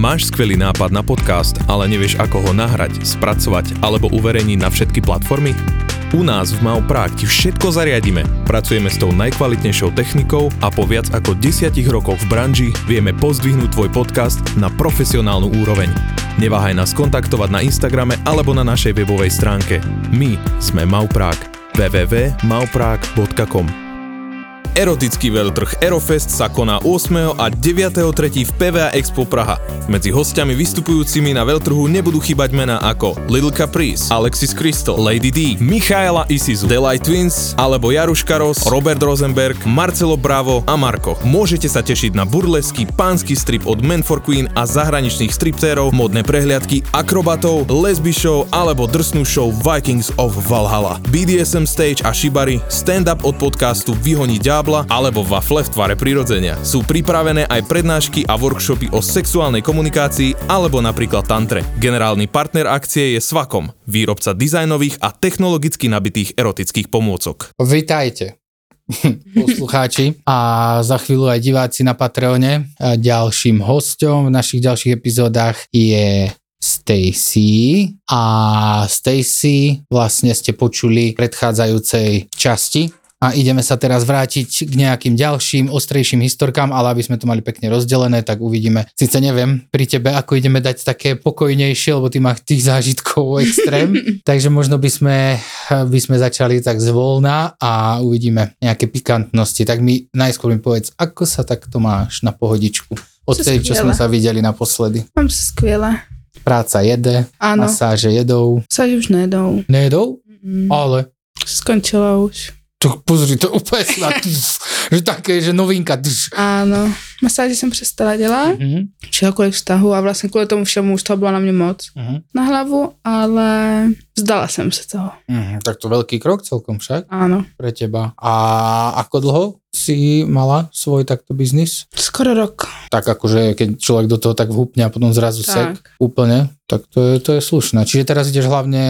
Máš skvelý nápad na podcast, ale nevieš ako ho nahrať, spracovať alebo uverejniť na všetky platformy? U nás v Mau ti všetko zariadíme. Pracujeme s tou najkvalitnejšou technikou a po viac ako 10 rokoch v branži vieme pozdvihnúť tvoj podcast na profesionálnu úroveň. Neváhaj nás kontaktovať na Instagrame alebo na našej webovej stránke. My sme Mau Prague. www.mauprague.com Erotický veľtrh Erofest sa koná 8. a 9.3. v PVA Expo Praha. Medzi hostiami vystupujúcimi na veľtrhu nebudú chýbať mená ako Little Caprice, Alexis Crystal, Lady D, Michaela Isizu, Delight Twins alebo Jaruška Ross, Robert Rosenberg, Marcelo Bravo a Marko. Môžete sa tešiť na burlesky, pánsky strip od Men for Queen a zahraničných striptérov, modné prehliadky, akrobatov, lesby show alebo drsnú show Vikings of Valhalla. BDSM stage a shibari, stand-up od podcastu Vyhoní ďal kábla alebo wafle v tvare prirodzenia. Sú pripravené aj prednášky a workshopy o sexuálnej komunikácii alebo napríklad tantre. Generálny partner akcie je Svakom, výrobca dizajnových a technologicky nabitých erotických pomôcok. Vítajte poslucháči a za chvíľu aj diváci na Patreone. Ďalším hosťom v našich ďalších epizódach je Stacy a Stacy vlastne ste počuli v predchádzajúcej časti a ideme sa teraz vrátiť k nejakým ďalším ostrejším historkám, ale aby sme to mali pekne rozdelené, tak uvidíme. Sice neviem pri tebe, ako ideme dať také pokojnejšie, lebo ty máš tých zážitkov extrém, takže možno by sme, by sme začali tak zvolna a uvidíme nejaké pikantnosti. Tak mi najskôr mi povedz, ako sa takto máš na pohodičku? Od tej, čo sme sa videli naposledy. Mám sa skvěle. Práca jede, Áno. masáže jedou. Masáže už nejedou. Nejedou? Mm. Ale Skončila už. To pozri, to úplně snad, že také, že novinka. Áno. Masáže jsem přestala dělat. Mhm, Čehokoliv vztahu a vlastně kvůli tomu všemu už toho bylo na mě moc. mhm, Na hlavu, ale vzdala jsem se toho. mhm. Tak to veľký krok celkom však Áno. pre teba. A ako dlho si mala svoj takto biznis? Skoro rok. Tak akože, keď človek do toho tak vhupne a potom zrazu Tak. sek úplne, tak to je, to je slušné. Čiže teraz ideš hlavne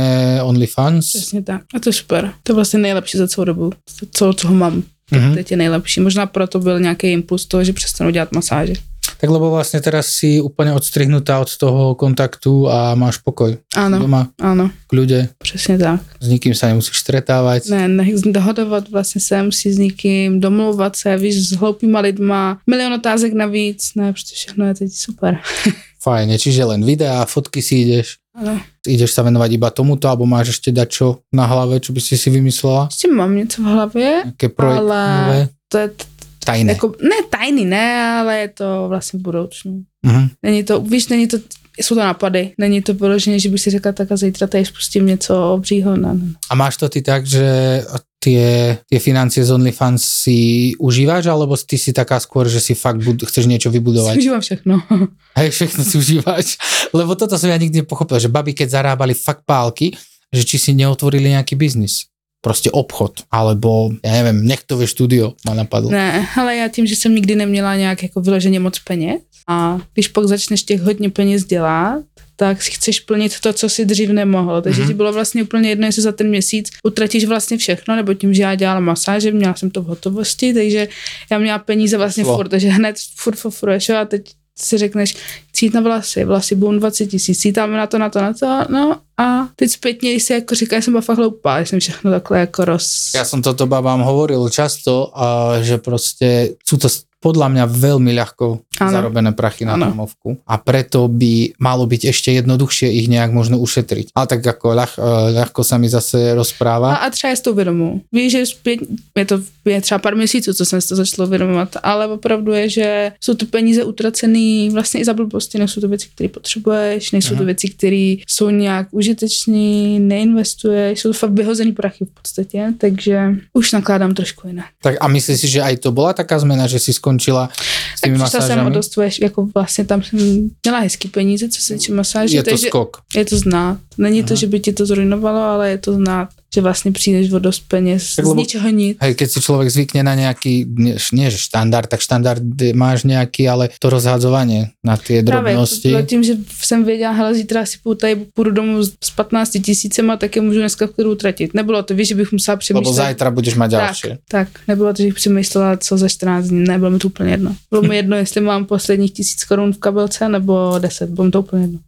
OnlyFans? Přesně tak. A to je super. To je vlastně nejlepší za celou dobu. Co, co ho mám. Mhm. Teď je nejlepší. Možná proto byl nějaký impuls toho, že přestanu dělat masáže. Tak lebo vlastne teraz si úplne odstrihnutá od toho kontaktu a máš pokoj. Áno, Doma, áno, v kľude, přesně tak. s nikým sa nemusíš stretávať. Ne, ne, dohodovat vlastně se musí s někým, domlouvat se, víš, s hloupýma lidma, milion otázek navíc, ne, protože všechno je teď super. Fajne, čiže len videá, fotky si ideš. Ale Ideš sa venovať iba tomuto, alebo máš ešte dať čo na hlave, čo by si si vymyslela? ještě mám něco v hlavě, Nejaké projekty Ale- nové? to je t- Tajné. jako, ne tajný, ne, ale je to vlastně v budoucnu. Mhm. Není to, víš, není to, jsou to nápady, není to vyloženě, že bych si řekla, tak a zítra tady spustím něco obřího, ne, ne. A máš to ty tak, že tie, tie financie z OnlyFans si užívaš, alebo ty si taká skôr, že si fakt bud- chceš niečo vybudovať? Užívám všechno. Hej, všechno si užívaš. Lebo toto som ja nikdy nepochopil, že baby, keď zarábali fakt pálky, že či si neotvorili nejaký biznis. Proste obchod, alebo, ja neviem, nechtové štúdio ma napadlo. Ne, ale já tím, že jsem nikdy neměla nějak jako vyloženě moc peněz a když pak začneš těch hodně peněz dělat, tak si chceš plnit to, co si dřív nemohl. Takže Mhm. mm-hmm. ti bylo vlastně úplně jedno, jestli za ten měsíc utratíš vlastně všechno, nebo tím, že já dělala masáže, měla jsem to v hotovosti, takže já měla peníze vlastně Šlo. furt, takže hned furt, furt, furt, jo, a teď si řekneš, cít na vlasy, vlasy budou 20 tisíc, cítáme na to, na to, na to, no a teď zpětně, si jako říká, já jsem byla fakt hloupá, že jsem všechno takhle jako roz... Ja som toto babám hovoril často, a že proste sú to podľa mňa veľmi ľahko Áno. zarobené prachy na domovku a preto by malo byť ešte jednoduchšie ich nejak možno ušetriť. Ale tak ako ľah, eh, ľahko sa mi zase A, rozpráva. a třeba je s tou vědomou. Víš, že zpět, je to je třeba pár měsíců, co jsem si to začalo vědomovat, ale opravdu je, že jsou to peníze utracený vlastně i za blbosti, nejsou to věci, které potřebuješ, nejsou to Aha. věci, které jsou nějak užitečný, neinvestuješ, jsou to fakt vyhozený prachy v podstatě, takže už nakládám trošku jinak. Tak a myslíš si, že aj to bola taká zmena, že si skončila s Tak tými o masážami? Dost, tvoje- jako vlastně tam jsem měla hezký peníze, co se týče masáží, Je to takže skok. je to znát. Není to, Aha. že by ti to zrujnovalo, ale je to znát. Že vlastně přijdeš o dost peněz Tak z lebo- ničeho nic. Hej, keď si človek zvykne na nejaký, nie, nie že štandard, tak štandard máš nejaký, ale to rozhadzovanie na tie drobnosti. bylo tím, že jsem věděla, hele, zítra si půjdu tady, půjdu domů s s 15 tisícema, tak je můžu dneska v klidu utratit. Nebylo to, víš, že bych musela Lebo přemýšlet. zajtra budeš mať tak, ďalšie. tak, nebylo to, že bych přemýšlela, co za 14 dní, ne, bylo mi to úplně jedno. Bylo mi jedno, jestli mám posledních tisíc korun v kabelce, nebo 10, bylo mi to úplně jedno.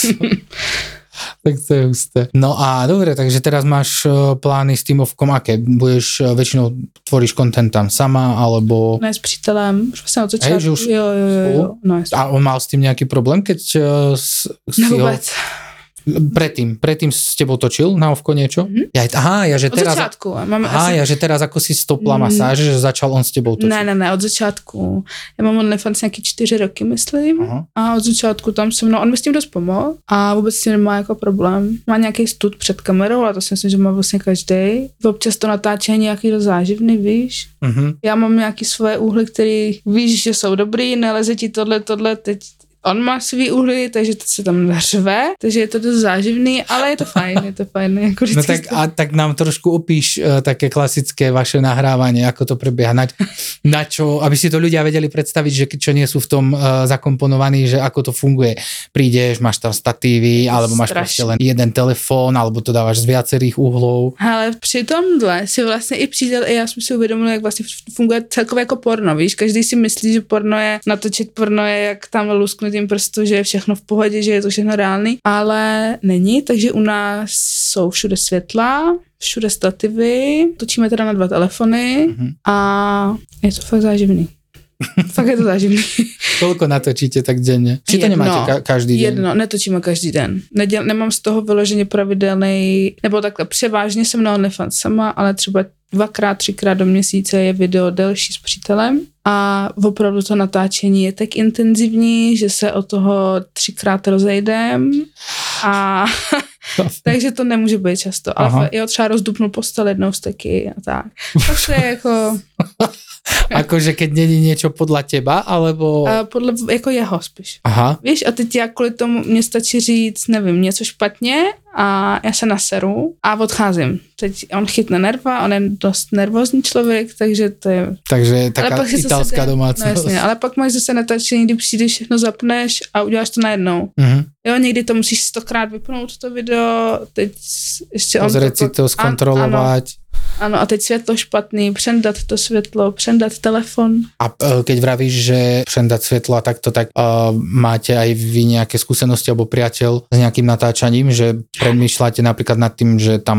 Tak to je husté. No a dobre, takže teraz máš eh, plány s týmovkom aké? Budeš eh, väčšinou tvoríš content tam sama, alebo... Ne, s přítelem, už vlastně od začátku. že už jo, jo, jo, jo, no. A on mal s tým nejaký problém, keď s- si Ne, ho... Predtým, predtým s tebou točil na ovko niečo? Mhm. Ja, aha, ja že Od teraz... začátku. a Máme Aha, asi... ja že teraz ako si stopla Mm. masáže, že začal on s tebou točiť. Ne, ne, ne, od začátku. Já mám OnlyFans nějaký čtyři roky, myslím. Aha. A od začátku tam se mnou, on mi s tím dost pomohl a vůbec s tím nemá jako problém. Má nějaký stud před kamerou, ale to si myslím, že má vlastně každý. Občas to natáčí nějaký dost záživný, víš. Mhm. Já mám nějaký svoje úhly, které víš, že jsou dobrý, neleze ti tohle, tohle, teď on má svý úhly, takže to se tam nařve, takže je to dost záživný, ale je to fajn, je to fajn. Jako No tak, a, tak nám trošku opíš uh, také klasické vaše nahrávanie, ako to prebieha, na, na čo, aby si to ľudia vedeli predstaviť, že čo nie sú v tom uh, zakomponovaní, že ako to funguje. Prídeš, máš tam statívy, alebo máš proste len jeden telefón, alebo to dávaš z viacerých uhlov. Ale při tomhle si vlastně i přítel, i já jsem si uvědomila, jak vlastně funguje celkově jako porno, víš, každý si myslí, že porno je, natočit porno je jak tam lusknutím prstu, že je všechno v pohodě, že je to všechno reálný, ale není, takže u nás jsou všude světla, všude stativy, točíme teda na dva telefony Mhm. a je to fakt záživný. fakt je to záživný. Koľko natočíte tak denne? Či to Jedno. nemáte ka- každý deň? Jedno, netočíme každý den. Neděl, nemám z toho vyloženě pravidelný, nebo takhle, převážně jsem na OnlyFans sama, ale třeba dvakrát, třikrát do měsíce je video delší s přítelem a opravdu to natáčení je tak intenzivní, že se od toho třikrát rozejdem a takže to nemůže být často. Ale Aha. jo, třeba rozdupnu postel jednou z taky a tak. Tak to je jako Akože keď není niečo podľa teba, alebo... a podle, jako jeho spíš. Aha, Víš, a teď já kvůli tomu, mě stačí říct, nevím, něco špatně a já se naseru a odcházím. Teď on chytne nerva, on je dost nervózní člověk, takže to je... takže taká pak si zase italská jde- domácnosť. No jasně, ale pak máš zase natáčení, kdy přijdeš, všechno zapneš a uděláš to najednou. Mhm. Jo, někdy to musíš stokrát vypnout to video, teď ještě on Pozrieť si to, An- skontrolovať. Ano, ano, a teď světlo špatný, přendat to světlo, přendat telefon. A e, keď vravíš, že přendať svetlo a takto, tak uh, máte aj vy nejaké skúsenosti alebo priateľ s nejakým natáčaním, že premýšľate napríklad nad tým, že tam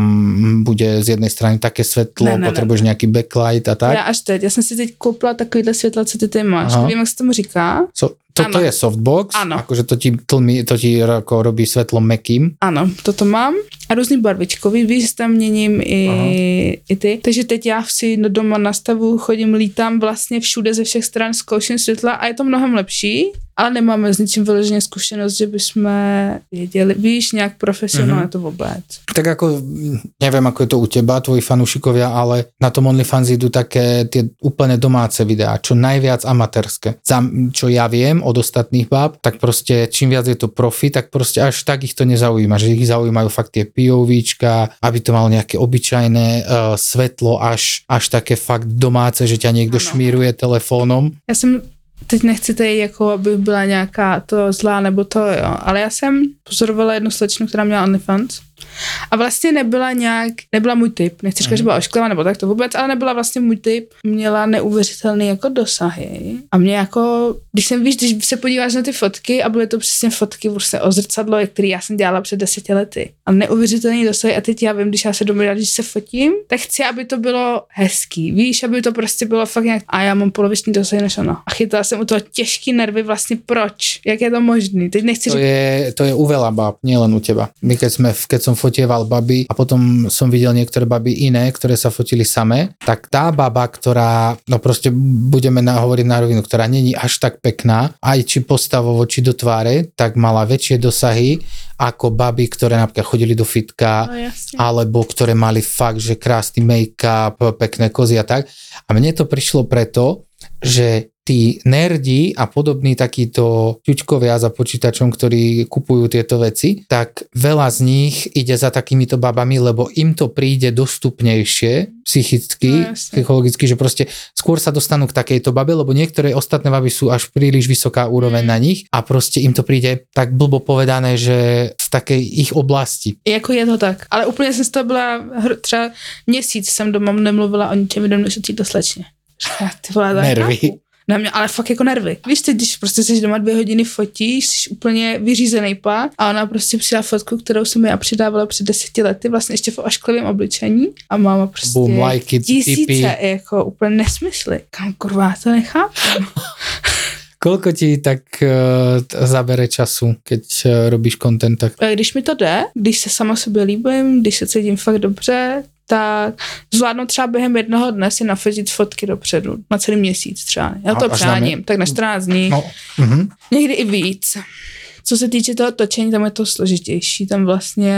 bude z jednej strany také svetlo, Ne, ne, ne. potrebuješ nejaký backlight a tak? Já až teď, já jsem si teď koupila takovýhle světla, co ty tady máš. Aha. Nevím, jak se tomu říká. So, toto Áno. je softbox, Áno. akože to ti, tlmi, to ti ako robí svetlo mekým. Ano, toto mám. A různý barvičkový, víš, že tam měním i, Aha. i ty. Takže teď já si do doma nastavu, chodím, lítám vlastně všude ze všech stran, zkouším světla a je to mnohem lepší, ale nemáme s ničím vyloženě zkušenost, že bychom věděli, víš, nějak profesionálně Mhm. to vůbec. Tak ako, neviem ako je to u teba, tvoji fanúšikovia, ale na tom OnlyFans idú také tie úplne domáce videá, čo najviac amatérske. Za, čo ja viem od ostatných báb, tak proste čím viac je to profi, tak proste až tak ich to nezaujíma, že ich zaujímajú fakt tie POVčka, aby to malo nejaké obyčajné uh, svetlo, až, až také fakt domáce, že ťa niekto Ano. šmíruje telefónom. Já jsem teď nechci tady jako, aby byla nějaká to zlá nebo to, jo, ale já jsem pozorovala jednu slečnu, která měla OnlyFans a vlastně nebyla nějak, nebyla můj typ, nechci říkat, že byla ošklivá nebo tak to vůbec, ale nebyla vlastně můj typ, měla neuvěřitelný jako dosahy. A mě jako, když jsem, víš, když se podíváš na ty fotky a byly to přesně fotky prostě o zrcadlo, který já jsem dělala před deseti lety. A neuvěřitelný dosahy. A teď já vím, když já se domů když se fotím, tak chci, aby to bylo hezký, víš, aby to prostě bylo fakt nějak, a já mám poloviční dosahy než ona. A chytala jsem u toho těžký nervy vlastně proč, jak je to možný, teď nechci To říkat, je, to je u veľa báb, nielen u teba. My keď, sme, keď som fotieval baby a potom som videl niektoré baby iné, ktoré sa fotili samé, tak tá baba, ktorá, no proste budeme na, hovoriť na rovinu, ktorá není až tak pekná, aj či postavovo, či do tváre, tak mala väčšie dosahy ako baby, ktoré napríklad chodili do fitka, no alebo ktoré mali fakt, že krásny make-up, pekné kozy a tak. A mne to prišlo preto, že tí nerdi a podobní takíto ťučkovia za počítačom, ktorí kupujú tieto veci, tak veľa z nich ide za takýmito babami, lebo im to príde dostupnejšie psychicky, No, psychologicky, že proste skôr sa dostanú k takejto babe, lebo niektoré ostatné baby sú až príliš vysoká úroveň Mm. na nich a proste im to príde tak blbo povedané, že z takej ich oblasti. Jako je to tak. Ale úplně jsem z toho byla, třeba měsíc jsem doma nemluvila o ničem jiném, než o této slečně. Ty vole, to Nervy. Na mě, ale fakt jako nervy. Víš, ty, když prostě jsi doma dvě hodiny fotíš, jsi úplně vyřízený pak a ona prostě přidala fotku, kterou jsem já přidávala před deseti lety, vlastně ještě v ošklivém obličení a máma prostě Boom, like it, tisíce, tipy. jako úplně nesmysly. Kam kurva, to nechápu. Koľko ti tak uh, zabere času, keď uh, robíš content? Tak A Když mi to jde, když se sama sobě líbím, když se cítím fakt dobře, tak zvládnu třeba během jednoho dne si nafotit fotky dopředu, na celý měsíc třeba. Já A to na přáním, mě- tak na 14 dní, no, uh-huh. někdy i víc. Co se týče toho točení, tam je to složitější. Tam vlastně,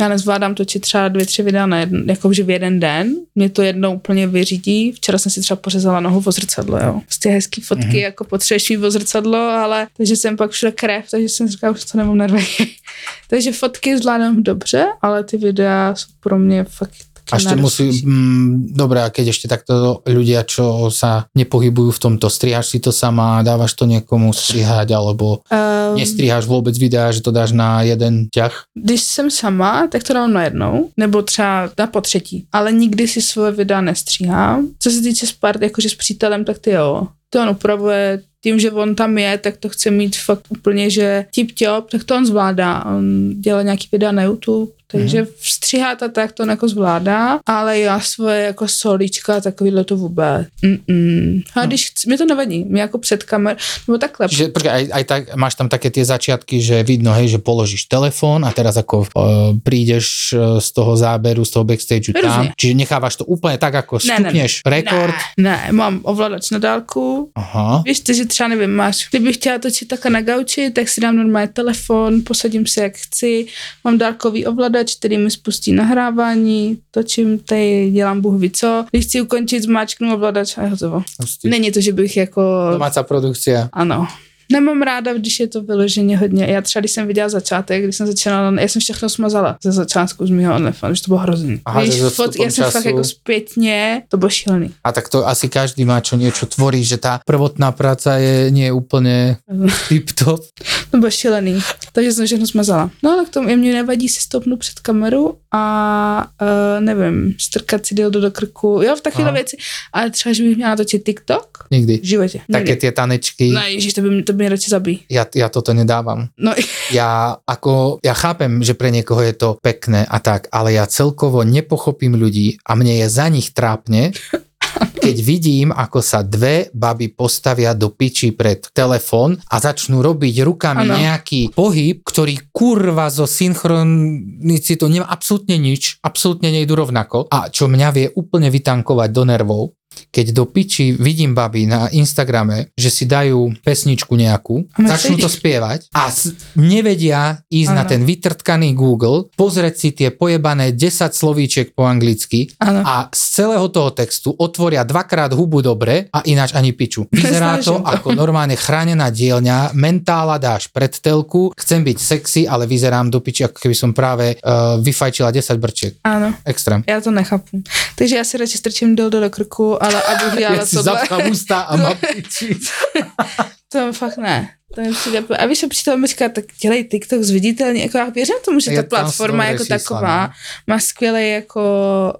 já nezvládám točit třeba dvě, tři videa na jeden, jakože v jeden den. Mě to jednou úplně vyřídí. Včera jsem si třeba pořezala nohu o zrcadlo, jo. Prostě hezký fotky, Mhm. mm-hmm. jako potřebuješ mít o zrcadlo, ale takže jsem pak všude krev, takže jsem říkala, už to nemám nervy. takže fotky zvládám dobře, ale ty videa jsou pro mě fakt A ešte musí, mm, dobre, a keď ešte takto ľudia, čo sa nepohybujú v tomto, strihaš si to sama, dávaš to niekomu strihať, alebo Um, nestriháš vôbec videa, že to dáš na jeden ťah? Když jsem sama, tak to dám najednou, nebo třeba na po třetí, ale nikdy si svoje videa nestříhám. Co se týče Spart, jakože s přítelem, tak ty jo. To on upravuje tím, že on tam je, tak to chce mít fakt úplně, že tip top, tak to on zvládá. On dělá nějaký videa na YouTube, takže mm-hmm. a tak to on jako zvládá, ale já svoje jako solíčka takovýhle to vůbec. Mm-mm. A když chci, mi to nevadí, mě jako před kamer, nebo takhle. Čiže počkaj, aj, aj tak, máš tam také tie začiatky, že vidno, hej, že položíš telefón a teraz ako uh, prídeš uh, z toho záberu, z toho backstageu tam, čiže nechávaš to úplne tak, ako stupneš rekord. Ne, ne, mám ovladač na dálku, Aha. Víš, ty, že třeba nevím, máš, kdybych chtěla točit takhle na gauči, tak si dám normálně telefon, posadím se jak chci, mám dálkový ovladač, který mi spustí nahrávání, točím tady, dělám bůh co. Když chci ukončit, zmáčknu ovladač a hotovo. Není to, že bych jako... Domáca produkcia. Ano. Nemám ráda, když je to vyloženě hodně. Já třeba, když jsem viděla začátek, když jsem začínala, já jsem všechno smazala ze začátku z mého OnlyFans, že to bylo hrozný. Aha, Víš, fot, já jsem fakt času- jako zpětně, to bylo šílený. A tak to asi každý má, čo niečo tvorí, že tá prvotná práca je nie je úplne tip-top. To bylo šílený. Takže jsem všechno smazala. No ale k tomu, mě nevadí si stoupnout před kameru a uh, nevím, strkat si dildo do krku, jo, v takovéhle věci. Ale třeba, že bych měla točit TikTok Nikdy. v životě. Také Nikdy. tie tanečky. No ježiš, to by, to by mě radši zabí. Ja, ja toto nedávam. No Ja ako, ja chápem, že pre niekoho je to pekné a tak, ale ja celkovo nepochopím ľudí a mne je za nich trápne, keď vidím, ako sa dve baby postavia do piči pred telefón a začnú robiť rukami Áno. nejaký pohyb, ktorý kurva zo synchronicitou nemá absolútne nič, absolútne nejdu rovnako a čo mňa vie úplne vytankovať do nervov, keď do piči vidím baby na Instagrame, že si dajú pesničku nejakú, ma začnú to spievať a s- nevedia ísť na Áno. ten vytrtkaný Google, pozrieť si tie pojebané 10 slovíčiek po anglicky Áno. a z celého toho textu otvoria dvakrát hubu dobre a ináč ani piču. Vyzerá to to. ako normálne chránená dielňa, mentála dáš pred telku, chcem byť sexy, ale vyzerám do piči, ako keby som práve uh, vyfajčila 10 brčiek. Ano, Extrém. já to nechápu. Takže já si radši strčím dildo do krku, ale abych dělala Ja si tohle. zapchám ústa a mám piči. To fakt ne. To mi přijde, a víš, přítel mi říká, tak dělej TikTok zviditelně, jako já věřím tomu, že Je ta platforma jako taková no. má skvělé jako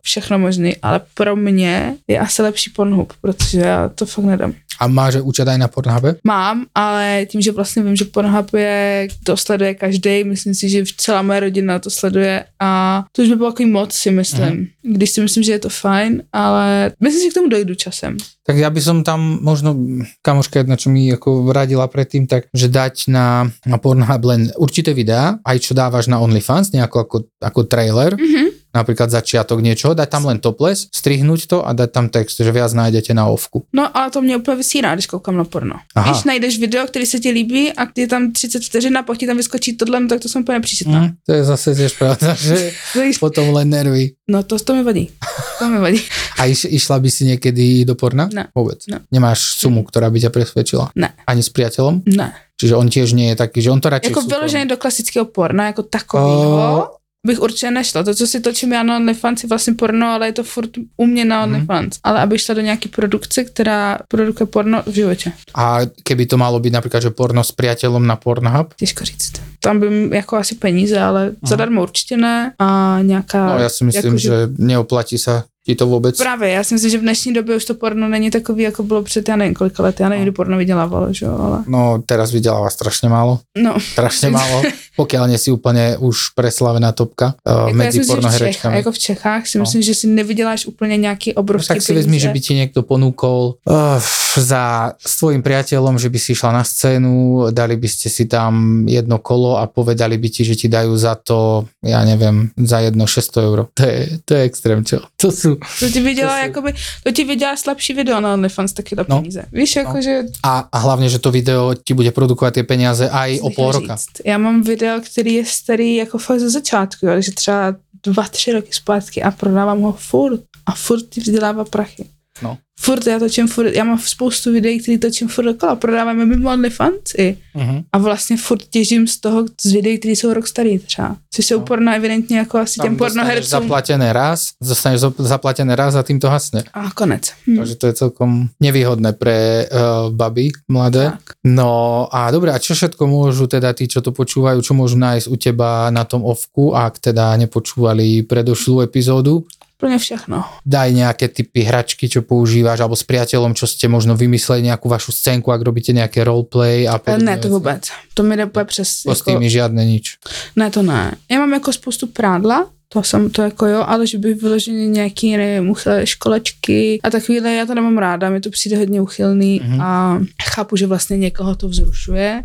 všechno možný, ale pro mě je asi lepší Pornhub, protože já to fakt nedám. A máš účet aj na Pornhube? Mám, ale tím, že vlastně vím, že Pornhub je, to sleduje každý, myslím si, že celá moje rodina to sleduje a to už by bylo takový moc, si myslím. Mhm. Když si myslím, že je to fajn, ale myslím si, že k tomu dojdu časem. Tak ja by som tam možno, kamoška jedna, čo mi ako radila predtým, tak že dať na, na Pornhub len určité videá, aj čo dávaš na OnlyFans, nejako ako, ako trailer, Mhm. Napríklad začiatok niečoho, dať tam len topless, strihnúť to a dať tam text, že viac nájdete na ovku. No ale to mě úplně vysírá, když koukám na porno. Aha. Když najdeš video, který se ti líbí a je tam 30 vteřin a pak ti tam vyskočí tohle, no tak to jsem úplně nepříčetná. Hm, to je zase tiež pravda, že Mm. potom len nervy. No to, to mi vadí. To mi vadí. A iš, išla by si niekedy do porna? Ne. Vôbec. Ne. Nemáš sumu, ktorá by ťa presvedčila? Ne. Ani s priateľom? Ne. Čiže on tiež nie je taký, že on to radšej Jako vyloženě do klasického porna, jako takového, bych určitě nešla. To, co si točím já na OnlyFans, je vlastně porno, ale je to furt u mě na Mhm. OnlyFans. Ale aby šla do nějaký produkce, která produkuje porno v životě. A keby to malo byť napríklad, že porno s priateľom na Pornhub? Těžko říct. Tam by jako asi peníze, ale zadarmo určitě ne. A nějaká... No ja si myslím, jako, že neoplatí sa ti to vôbec. Právě, já si myslím, že v dnešní době už to porno není takový, jako bylo před, já nevím, kolika let, já nevím, kdy porno vydělávalo, že jo, ale... No teraz vydeláva strašne málo. No, Strašne málo. Pokiaľ nie si úplne už preslavená topka uh, jako medzi pornoherečkami. jako v Čechách si No. myslím, že si nevyděláš úplně nějaký No, obrovský tak si vezmi, že by ti niekto ponúkol uh, za s tvojim priateľom, že by si išla na scénu, dali by ste si tam jedno kolo a povedali by ti, že ti dajú za to, ja neviem, za jedno 600 eur. To je, to je extrém, čo? To sú... To ti vydělá, To jsou- jakoby, to ti vydělá slabší video na OnlyFans taky na No. peníze. Víš, No. že... A, a hlavne, že to video ti bude produkovať tie peniaze aj o pol roka. říct. Já mám video, který je starý jako fakt ze začátku, takže třeba dva, tři roky zpátky a prodávám ho furt. A furt ti vydělává prachy. No. Furt já točím furt, já mám spoustu videí, který točím furt dokola, prodáváme mimo OnlyFans i. Uh-huh. A vlastně furt těžím z toho, z videí, které jsou rok starý třeba. Což jsou No. porno evidentně jako asi těm pornohercům. zaplatené raz, dostaneš zap- zaplatené raz a tým to hasne. A konec. Hm. Takže to je celkom nevýhodné pre uh, baby mladé. Tak. No a dobre, a čo všetko môžu teda tí, čo to počúvajú, čo môžu nájsť u teba na tom ovku, ak teda nepočúvali predošlú epizódu? Úplně všechno. Daj nejaké typy hračky, čo používaš, alebo s priateľom, čo ste možno vymysleli nejakú vašu scénku, ak robíte nejaké roleplay a Ale podobné ne, to vůbec. To mi jde přes... Jako, Kostýmy, žiadne nič. ne, to ne. Já mám jako spoustu prádla, to jsem to jako jo, ale že by vyloženě nějaký, nevím, uchylé školečky a takovýhle, já to nemám ráda, mi to přijde hodně uchylný Mhm. a chápu, že vlastně někoho to vzrušuje,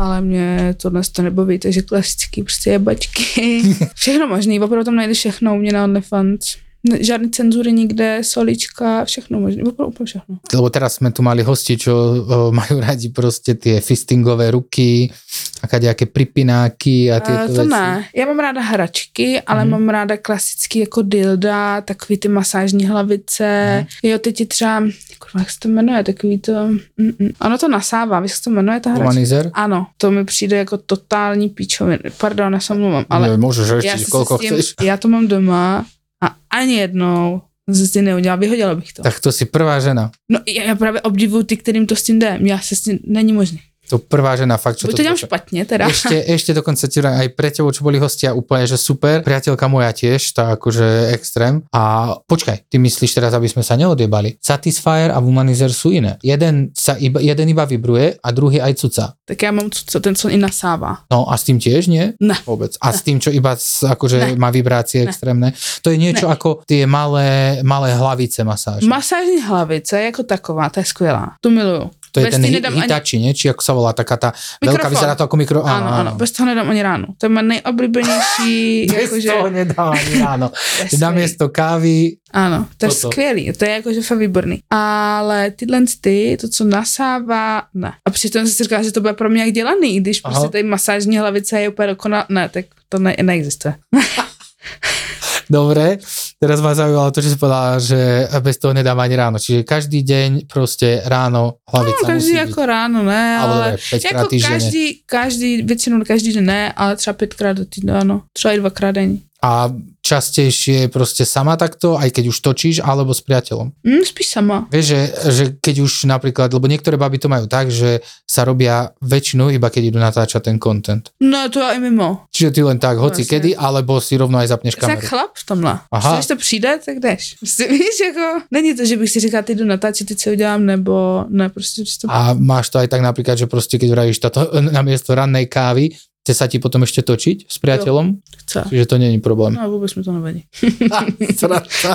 ale mě tohle to nebaví, takže klasický prostě jebačky, všechno možný, opravdu tam najdeš všechno u mě na OnlyFans. Ne- Žádný cenzury nikde, solička, všechno možné, úplně všechno. Lebo teraz sme tu mali hosti, čo uh, majú radi proste tie fistingové ruky, a nejaké pripináky a A tieto to veci. ne. Já mám ráda hračky, ale Mhm. mám ráda klasický jako dilda, takový ty masážní hlavice. Mhm. Jo, teď je třeba, kurva, jak se to jmenuje, takový to, mm-mm. ono to nasává, víš, jak se to jmenuje ta hračka? Humanizer? Ano, to mi přijde jako totální píčovin. Pardon, já se omlouvám, ale Ale môžeš ešte, koľko chceš. já to mám doma a ani jednou z tím neudělal, vyhodila bych to. Tak to si prvá žena. No já, já právě obdivuju ty, kterým to s tím jde. Já se s tím, není možné. To prvá žena, fakt, čo Buď to to špatně teda. Ešte, ešte dokonca ti aj pre tebo, čo boli hostia, úplne, že super. Priateľka moja tiež, tá akože extrém. A počkaj, ty myslíš teraz, aby sme sa neodjebali. Satisfyer a Womanizer sú iné. Jeden, sa iba, jeden iba vibruje a druhý aj cuca. Tak já mám co, ten, co i nasává. No a s tým tiež nie? Ne. Vôbec. A Ne. s tým, čo iba akože Ne. má vibrácie Ne. extrémne. To je niečo Ne. ako tie malé, malé hlavice masáže. Masážní hlavice jako taková, to je skvělá. Tu miluju. To je bez ten tý hi- nedám ani- Hitachi, nie? Či ako sa volá taká tá veľká, Mikrofon. vyzerá to ako mikro... Ano, ano, bez toho nedám ani ráno. To je moje nejoblíbenější, Bez jakože, toho nedá ani ráno. Namiesto kávy Ano, to je Toto. skvělý, to je jakože fakt výborný. Ale tyhle ty, to, co nasává, ne. A přitom jsem si říkala, že to bude pro mě jak dělaný, když Aha. prostě tady masážní hlavice je úplně dokonalá. Ne, tak to ne, neexistuje. Dobre, teraz ma zaujímalo to, že si povedala, že bez toho nedám ani ráno. Čiže každý deň proste ráno hlavica No, každý musí jako byť. ráno, ne, ale dobre, 5 krát jako týždenne. každý, každý, většinou každý den ne, ale třeba pětkrát do týdne, ano. Třeba i dvakrát denně. A častejšie proste sama takto, aj keď už točíš, alebo s priateľom. Hm, spíš sama. Vieš, že, že keď už napríklad, lebo niektoré baby to majú tak, že sa robia väčšinou iba keď idú natáčať ten content. No to i mimo. Čiže ty len tak, hoci Vlastně. kedy, alebo si rovno aj zapneš kameru. chlap v tomhle. Aha. Když to přijde, tak jdeš. Prostě víš, jako, není to, že bych si říkal, teď jdu natáčet, teď si udělám, nebo ne, prostě to... A máš to aj tak napríklad, že proste keď vravíš toto namiesto rannej kávy, chce sa ti potom ešte točiť s priateľom? Chce. Čiže to není problém. No vůbec mi to nevadí.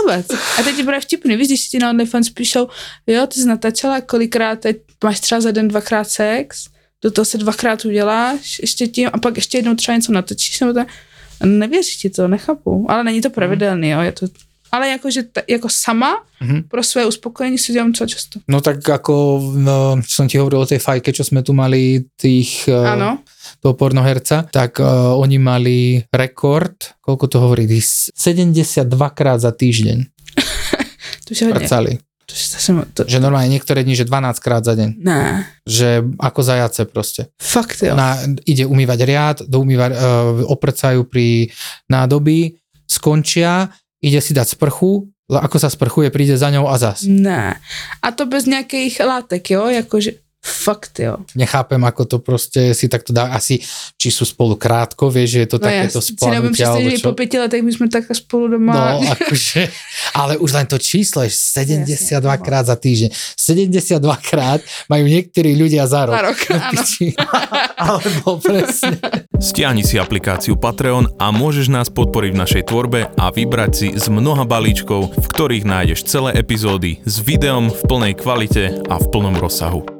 Vůbec. A teď ti bude vtipný, víš, když ti na OnlyFans píšou, jo, ty jsi natáčela kolikrát, teď máš třeba za den dvakrát sex, do toho se dvakrát uděláš, ještě tím, a pak ještě jednou třeba něco natočíš, nebo tak, Nevěří ti to, nechápu. Ale není to pravidelný, jo, je to... Ale jakože t- jako sama Mhm. pro své uspokojení si dělám docela často. No tak ako no, čo som ti hovoril o tej fajke, čo sme tu mali tých, uh, Ano. Toho pornoherca, tak uh, oni mali rekord, koľko to hovorí, tých 72 krát za týždeň To je prcali. To, to, Že normálne niektoré dni, že 12 krát za deň. ne, Že ako zajace proste. fakt jo. Na, ide umývať riad, do umýva, uh, oprcajú pri nádoby, skončia, ide si dať sprchu, ako sa sprchuje, príde za ňou a zas. Ne. A to bez nějakých látek, jo, jakože fakt jo. Nechápem, ako to proste si takto dá, asi, či sú spolu krátko, vieš, že je to No takéto si neumím splánutia, představit, alebo že i čo. po pěti letech my jsme takhle spolu doma. No, akože, ale už len to číslo je 72 Jasne, krát za týždeň. 72 krát majú niektorí ľudia za rok. Za rok, áno. Alebo presne. Stiahni si aplikáciu Patreon a môžeš nás podporiť v našej tvorbe a vybrať si z mnoha balíčkov, v ktorých nájdeš celé epizódy s videom v plnej kvalite a v plnom rozsahu.